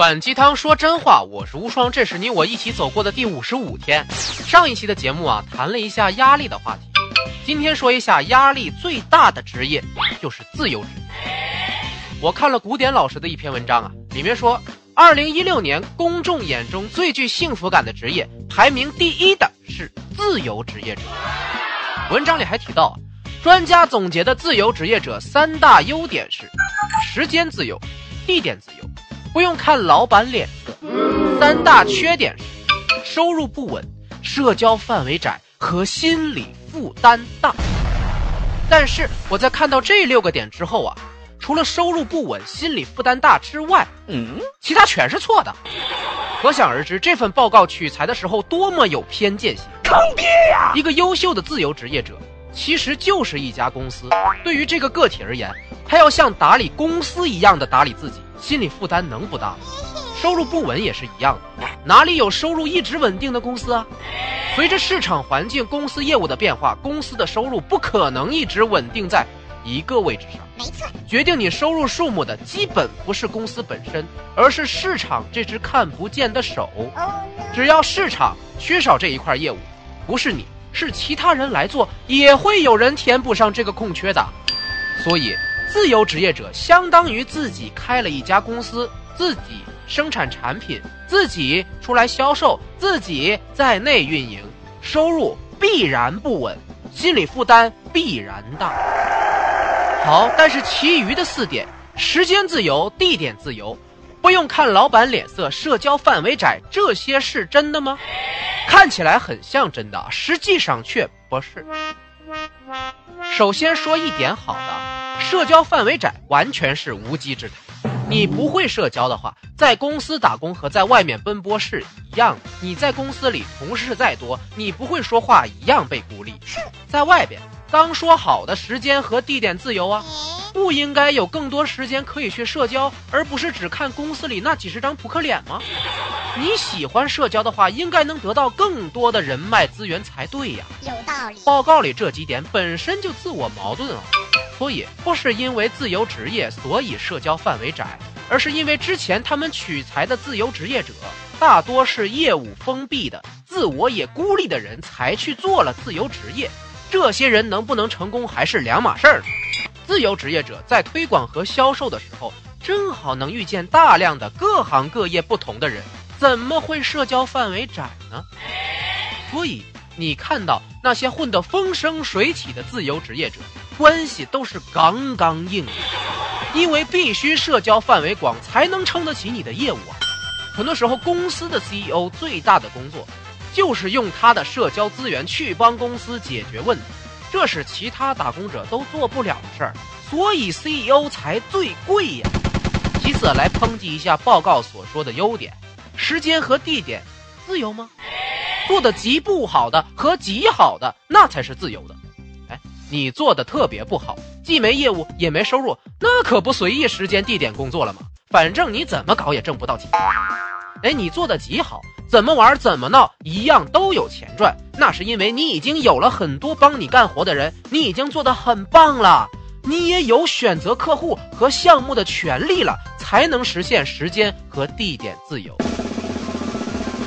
反鸡汤说真话，我是无双，这是你我一起走过的第五十五天。上一期的节目啊，谈了一下压力的话题，今天说一下压力最大的职业，就是自由职业。我看了古典老师的一篇文章啊，里面说，二零一六年公众眼中最具幸福感的职业，排名第一的是自由职业者。文章里还提到，专家总结的自由职业者三大优点是：时间自由，地点自由。不用看老板脸色，三大缺点是：收入不稳、社交范围窄和心理负担大。但是我在看到这六个点之后啊，除了收入不稳、心理负担大之外，嗯，其他全是错的。可想而知，这份报告取材的时候多么有偏见性，坑爹呀！一个优秀的自由职业者，其实就是一家公司。对于这个个体而言，他要像打理公司一样的打理自己。心理负担能不大吗？收入不稳也是一样的，哪里有收入一直稳定的公司啊？随着市场环境、公司业务的变化，公司的收入不可能一直稳定在一个位置上。没错，决定你收入数目的基本不是公司本身，而是市场这只看不见的手。只要市场缺少这一块业务，不是你，是其他人来做，也会有人填补上这个空缺的。所以。自由职业者相当于自己开了一家公司，自己生产产品，自己出来销售，自己在内运营，收入必然不稳，心理负担必然大。好，但是其余的四点，时间自由、地点自由，不用看老板脸色，社交范围窄，这些是真的吗？看起来很像真的，实际上却不是。首先说一点好的。社交范围窄，完全是无稽之谈。你不会社交的话，在公司打工和在外面奔波是一样的。你在公司里同事再多，你不会说话一样被孤立。在外边，刚说好的时间和地点自由啊，不应该有更多时间可以去社交，而不是只看公司里那几十张扑克脸吗？你喜欢社交的话，应该能得到更多的人脉资源才对呀。有道理。报告里这几点本身就自我矛盾啊。所以不是因为自由职业，所以社交范围窄，而是因为之前他们取材的自由职业者大多是业务封闭的、自我也孤立的人才去做了自由职业。这些人能不能成功还是两码事儿。自由职业者在推广和销售的时候，正好能遇见大量的各行各业不同的人，怎么会社交范围窄呢？所以你看到那些混得风生水起的自由职业者。关系都是刚刚硬的，因为必须社交范围广才能撑得起你的业务啊。很多时候，公司的 CEO 最大的工作就是用他的社交资源去帮公司解决问题，这是其他打工者都做不了的事儿，所以 CEO 才最贵呀。其次，来抨击一下报告所说的优点：时间和地点自由吗？做的极不好的和极好的，那才是自由的。哎你做的特别不好，既没业务也没收入，那可不随意时间地点工作了吗？反正你怎么搞也挣不到钱。哎，你做的极好，怎么玩怎么闹一样都有钱赚，那是因为你已经有了很多帮你干活的人，你已经做的很棒了，你也有选择客户和项目的权利了，才能实现时间和地点自由。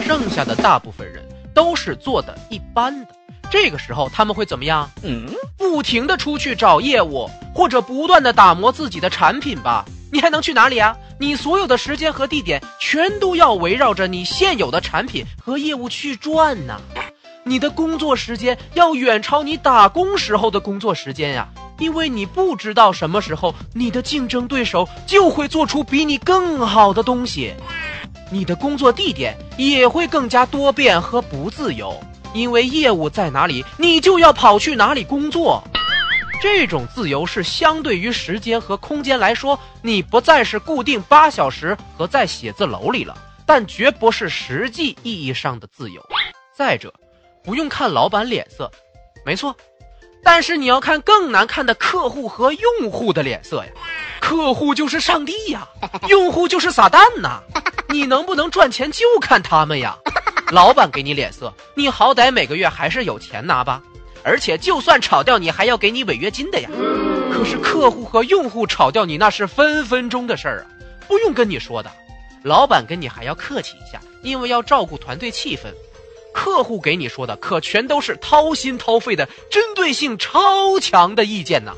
剩下的大部分人都是做的一般的。这个时候他们会怎么样？嗯，不停的出去找业务，或者不断的打磨自己的产品吧。你还能去哪里啊？你所有的时间和地点全都要围绕着你现有的产品和业务去转呢。你的工作时间要远超你打工时候的工作时间呀，因为你不知道什么时候你的竞争对手就会做出比你更好的东西。你的工作地点也会更加多变和不自由。因为业务在哪里，你就要跑去哪里工作。这种自由是相对于时间和空间来说，你不再是固定八小时和在写字楼里了，但绝不是实际意义上的自由。再者，不用看老板脸色，没错，但是你要看更难看的客户和用户的脸色呀。客户就是上帝呀，用户就是撒旦呐，你能不能赚钱就看他们呀。老板给你脸色，你好歹每个月还是有钱拿吧。而且就算炒掉你，还要给你违约金的呀。可是客户和用户炒掉你，那是分分钟的事儿啊，不用跟你说的。老板跟你还要客气一下，因为要照顾团队气氛。客户给你说的可全都是掏心掏肺的、针对性超强的意见呐！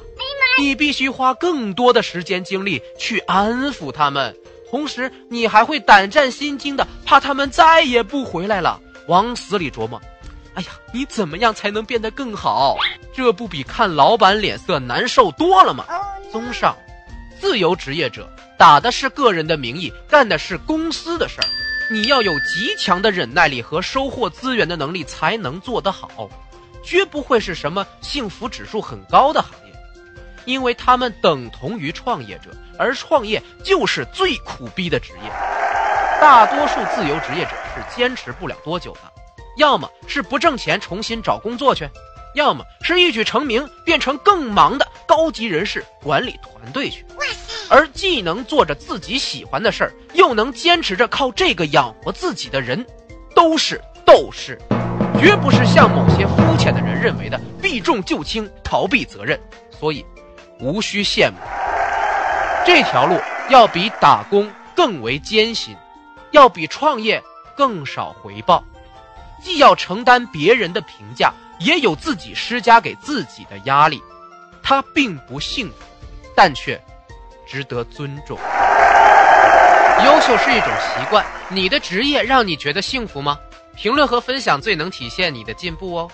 你必须花更多的时间精力去安抚他们，同时你还会胆战心惊的，怕他们再也不回来了，往死里琢磨。哎呀，你怎么样才能变得更好？这不比看老板脸色难受多了吗？综上，自由职业者打的是个人的名义，干的是公司的事儿。你要有极强的忍耐力和收获资源的能力，才能做得好，绝不会是什么幸福指数很高的行业，因为他们等同于创业者，而创业就是最苦逼的职业。大多数自由职业者是坚持不了多久的，要么是不挣钱重新找工作去，要么是一举成名变成更忙的高级人士管理团队去。而既能做着自己喜欢的事儿，又能坚持着靠这个养活自己的人，都是斗士，绝不是像某些肤浅的人认为的避重就轻、逃避责任。所以，无需羡慕。这条路要比打工更为艰辛，要比创业更少回报，既要承担别人的评价，也有自己施加给自己的压力。它并不幸福，但却。值得尊重。优秀是一种习惯，你的职业让你觉得幸福吗？评论和分享最能体现你的进步哦。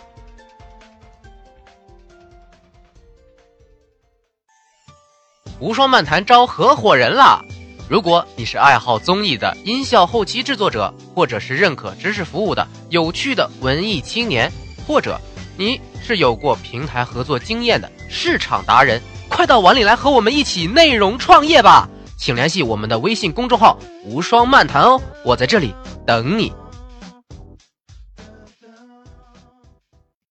无双漫谈招合伙人啦！如果你是爱好综艺的音效后期制作者，或者是认可知识服务的有趣的文艺青年，或者你是有过平台合作经验的市场达人。快到碗里来和我们一起内容创业吧！请联系我们的微信公众号“无双漫谈”哦，我在这里等你。